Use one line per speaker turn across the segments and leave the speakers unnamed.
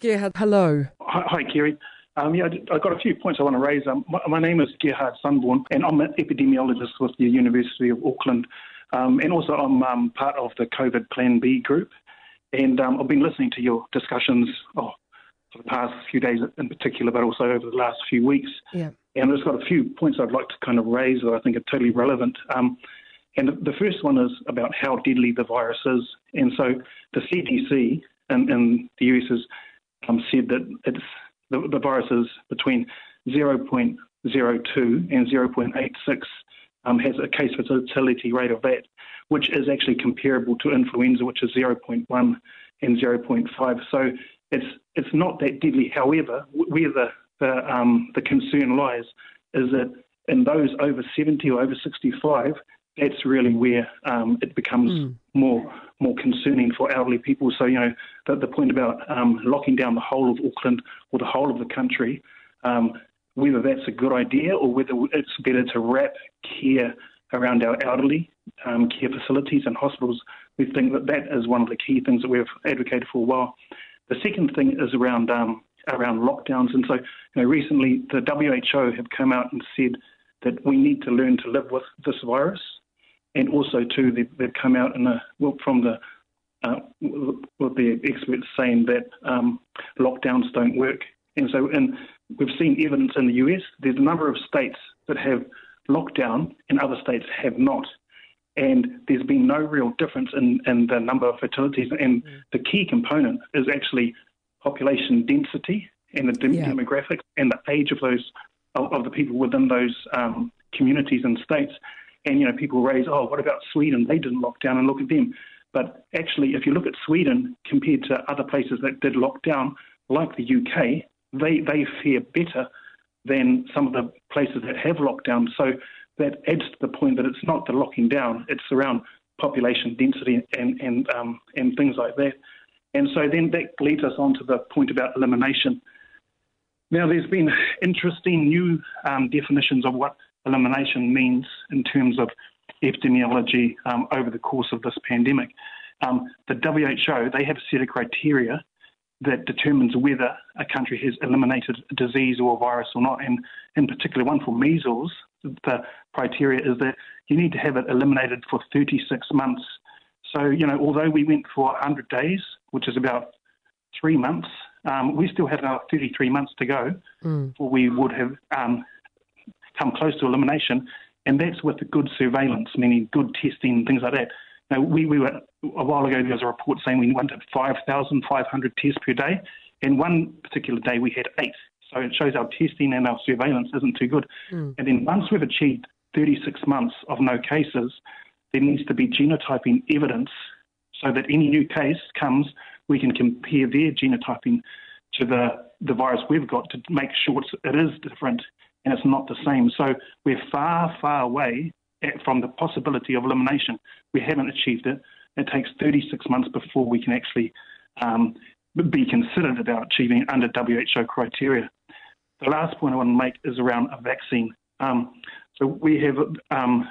Gerhard, hello.
Hi, hi Kerry. Um, yeah, I've got a few points I want to raise. Um, my, my, name is Gerhard Sundborn, and I'm an epidemiologist with the University of Auckland. Um, and also, I'm um, part of the COVID Plan B group. And um, I've been listening to your discussions oh, for the past few days in particular, but also over the last few weeks.
Yeah.
And I've just got a few points I'd like to kind of raise that I think are totally relevant. Um, and the first one is about how deadly the virus is. And so the CDC in, in the US has um, said that the, the virus is between 0.02 and 0.86 um, has a case fatality rate of that, which is actually comparable to influenza, which is 0.1 and 0.5. So it's it's not that deadly. However, where the the, um, the concern lies is that in those over 70 or over 65, that's really where um, it becomes mm. more more concerning for elderly people. So you know the, the point about um, locking down the whole of Auckland or the whole of the country, um, whether that's a good idea or whether it's better to wrap care around our elderly um, care facilities and hospitals, we think that that is one of the key things that we've advocated for a while. The second thing is around um, around lockdowns, and so you know, recently the WHO have come out and said that we need to learn to live with this virus and also too they've, they've come out in a, well, from the uh, with the experts saying that um, lockdowns don't work, and so and we've seen evidence in the US. There's a number of states that have lockdown, and other states have not. And there's been no real difference in, in the number of fatalities. And mm. the key component is actually population density and the dem- yeah. demographics and the age of those of, of the people within those um, communities and states. And, you know, people raise, oh, what about Sweden? They didn't lock down and look at them. But actually, if you look at Sweden compared to other places that did lock down, like the UK, they, they fare better than some of the places that have locked down. So that adds to the point that it's not the locking down, it's around population density and, and, um, and things like that. And so then that leads us on to the point about elimination. Now, there's been interesting new um, definitions of what elimination means in terms of epidemiology um, over the course of this pandemic. Um, the WHO, they have a set of criteria that determines whether a country has eliminated a disease or a virus or not. And in particular, one for measles, the criteria is that you need to have it eliminated for 36 months. So, you know, although we went for 100 days, which is about three months, um, we still have about 33 months to go mm. before we would have um, come close to elimination, and that's with good surveillance, meaning good testing, things like that. Now, we, we were a while ago. There was a report saying we wanted 5,500 tests per day, and one particular day we had eight. So it shows our testing and our surveillance isn't too good. Mm. And then once we've achieved 36 months of no cases, there needs to be genotyping evidence so that any new case comes, we can compare their genotyping to the, the virus we've got to make sure it is different and it's not the same. So we're far, far away from the possibility of elimination. We haven't achieved it. It takes 36 months before we can actually um, be considered about achieving under WHO criteria. The last point I want to make is around a vaccine. Um, so we have um,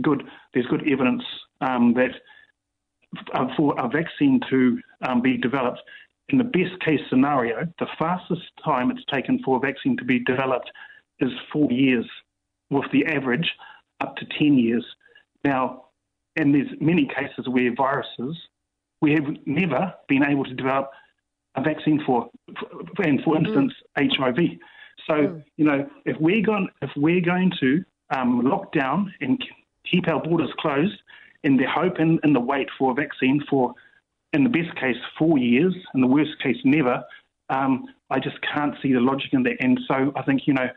good, there's good evidence um, that uh, for a vaccine to um, be developed, in the best case scenario, the fastest time it's taken for a vaccine to be developed is four years, with the average up to 10 years. Now, and there's many cases where viruses, we have never been able to develop a vaccine for, and for mm-hmm. instance, mm. HIV. So, mm. you know, if we're going, if we're going to um, lock down and keep our borders closed in the hope and in the wait for a vaccine for, in the best case, four years, in the worst case, never, um, I just can't see the logic in that. And so I think, you know,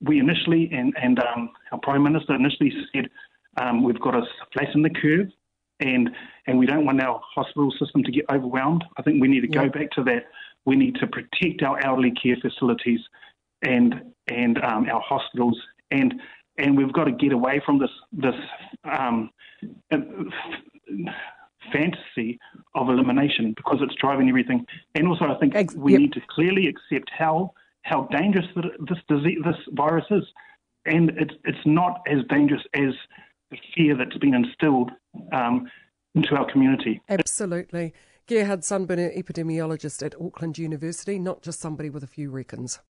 we initially, and, and um, our Prime Minister initially said, um, we've got to flatten the curve and and we don't want our hospital system to get overwhelmed. I think we need to yeah. go back to that. We need to protect our elderly care facilities and and um, our hospitals and and we've got to get away from this this um, fantasy of elimination because it's driving everything. And also, I think Ex- we yep. need to clearly accept how how dangerous this disease, this virus is, and it's it's not as dangerous as the fear that's been instilled um, into our community.
Absolutely. Gerhard Sunburner, epidemiologist at Auckland University, not just somebody with a few reckons.